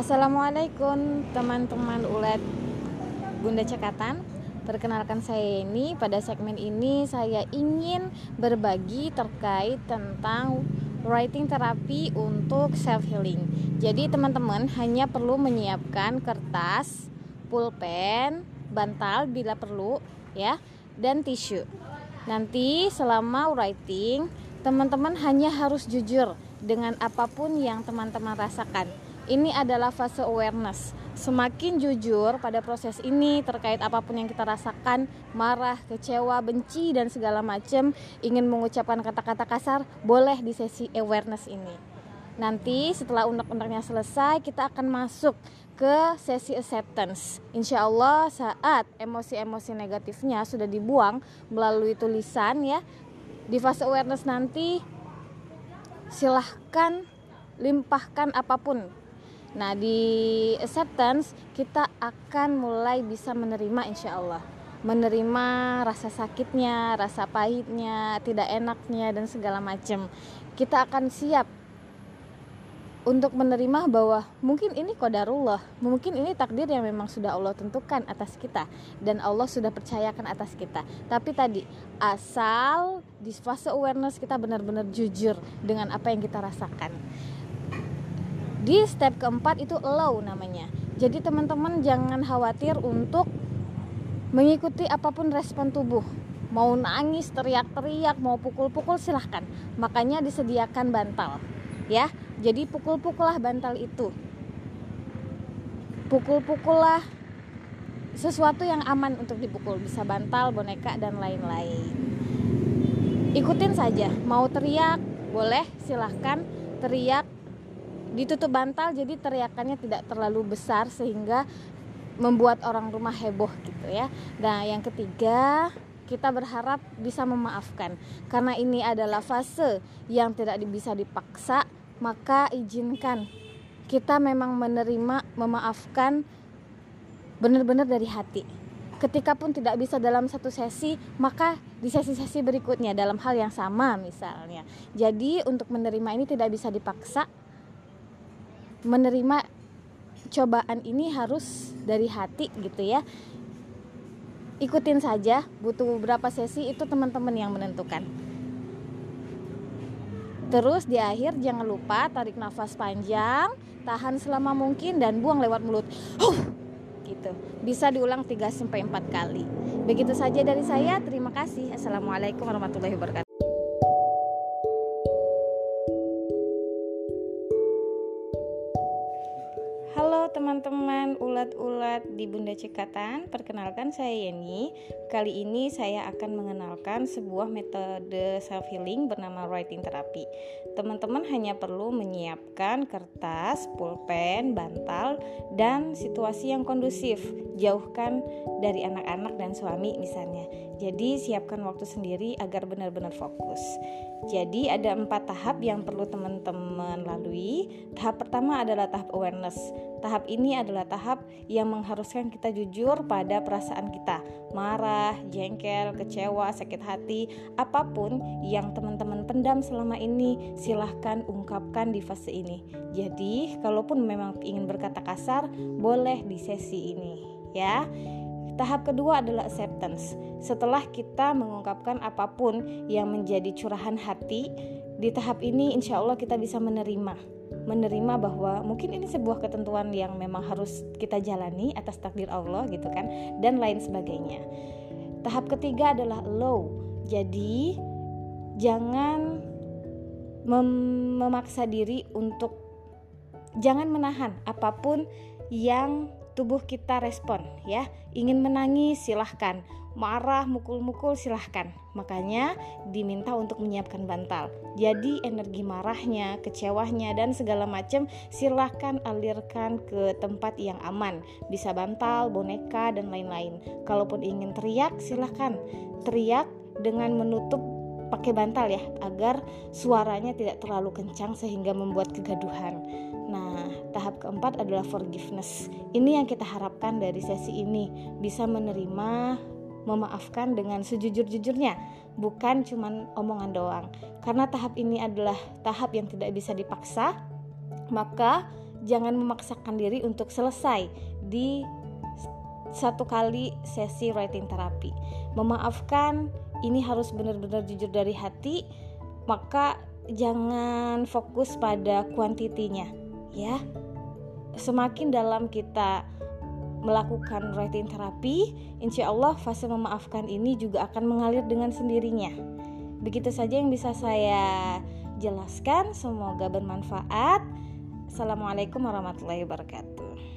Assalamualaikum teman-teman ulat Bunda Cekatan Perkenalkan saya ini pada segmen ini saya ingin berbagi terkait tentang writing terapi untuk self healing. Jadi teman-teman hanya perlu menyiapkan kertas, pulpen, bantal bila perlu ya dan tisu. Nanti selama writing teman-teman hanya harus jujur dengan apa pun yang teman-teman rasakan ini adalah fase awareness. Semakin jujur pada proses ini terkait apa pun yang kita rasakan, marah, kecewa, benci dan segala macam, ingin mengucapkan kata-kata kasar, boleh di sesi awareness ini. Nanti setelah unek-uneknya selesai, kita akan masuk ke sesi acceptance. Insya Allah saat emosi-emosi negatifnya sudah dibuang melalui tulisan ya, di fase awareness nanti silahkan limpahkan apa pun Nah, di acceptance kita akan mulai bisa menerima insya Allah menerima rasa sakitnya, rasa pahitnya, tidak enaknya dan segala macam. Kita akan siap untuk menerima bahwa mungkin ini kodarullah, mungkin ini takdir yang memang sudah Allah tentukan atas kita dan Allah sudah percayakan atas kita. Tapi tadi asal di fase awareness kita benar-benar jujur dengan apa yang kita rasakan di step keempat itu low namanya. Jadi teman-teman jangan khawatir untuk mengikuti apa pun respon tubuh. Mau nangis teriak-teriak mau pukul-pukul silahkan. Makanya disediakan bantal ya. Jadi pukul-pukullah bantal itu. Pukul-pukullah sesuatu yang aman untuk dipukul. Bisa bantal boneka dan lain-lain. Ikutin saja. Mau teriak boleh silahkan. Teriak ditutup bantal jadi teriakannya tidak terlalu besar sehingga membuat orang rumah heboh gitu ya. Nah, yang ketiga, kita berharap bisa memaafkan karena ini adalah fase yang tidak bisa dipaksa, maka izinkan kita memang menerima memaafkan benar-benar dari hati. Ketika pun tidak bisa dalam satu sesi, maka di sesi-sesi berikutnya dalam hal yang sama misalnya. Jadi untuk menerima ini tidak bisa dipaksa, menerima cobaan ini harus dari hati gitu ya. Ikutin saja butuh beberapa sesi itu teman-teman yang menentukan. Terus di akhir jangan lupa tarik nafas panjang tahan selama mungkin dan buang lewat mulut. Huh, gitu. Bisa diulang 3 sampai 4 kali. Begitu saja dari saya terima kasih. Assalamualaikum warahmatullahi wabarakatuh teman-teman ulat-ulat di Bunda Cekatan. Perkenalkan saya Yeni. Kali ini saya akan mengenalkan sebuah metode self-healing bernama writing therapy. Teman-teman hanya perlu menyiapkan kertas, pulpen, bantal, dan situasi yang kondusif. Jauhkan dari anak-anak dan suami misalnya. Jadi siapkan waktu sendiri agar benar-benar fokus. Jadi ada empat tahap yang perlu teman-teman lalui. Tahap pertama adalah tahap awareness. Tahap ini adalah tahap yang mengharuskan kita jujur pada perasaan kita, marah, jengkel, kecewa, sakit hati, apa pun yang teman-teman pendam selama ini, silahkan ungkapkan di fase ini. Jadi, kalaupun memang ingin berkata kasar, boleh di sesi ini, ya. Tahap kedua adalah acceptance. Setelah kita mengungkapkan apa pun yang menjadi curahan hati, di tahap ini insya Allah kita bisa menerima. Menerima bahwa mungkin ini sebuah ketentuan yang memang harus kita jalani atas takdir Allah gitu kan dan lain sebagainya. Tahap ketiga adalah low. Jadi jangan mem memaksa diri untuk jangan menahan apa pun yang tubuh kita respon ya ingin menangis silahkan marah mukul-mukul silahkan. Makanya diminta untuk menyiapkan bantal. Jadi energi marahnya kecewahnya dan segala macam silahkan alirkan ke tempat yang aman. Bisa bantal boneka dan lain-lain. Kalaupun ingin teriak silahkan. Teriak dengan menutup pakai bantal ya agar suaranya tidak terlalu kencang sehingga membuat kegaduhan. Nah, tahap keempat adalah forgiveness. Ini yang kita harapkan dari sesi ini. Bisa menerima memaafkan dengan sejujur-jujurnya, bukan cuma omongan doang. Karena tahap ini adalah tahap yang tidak bisa dipaksa, maka jangan memaksakan diri untuk selesai di satu kali sesi writing terapi. Memaafkan ini harus benar-benar jujur dari hati, maka jangan fokus pada kuantitinya, ya. Semakin dalam kita melakukan writing terapi, insya Allah fase memaafkan ini juga akan mengalir dengan sendirinya. Begitu saja yang bisa saya jelaskan, semoga bermanfaat. Assalamualaikum warahmatullahi wabarakatuh.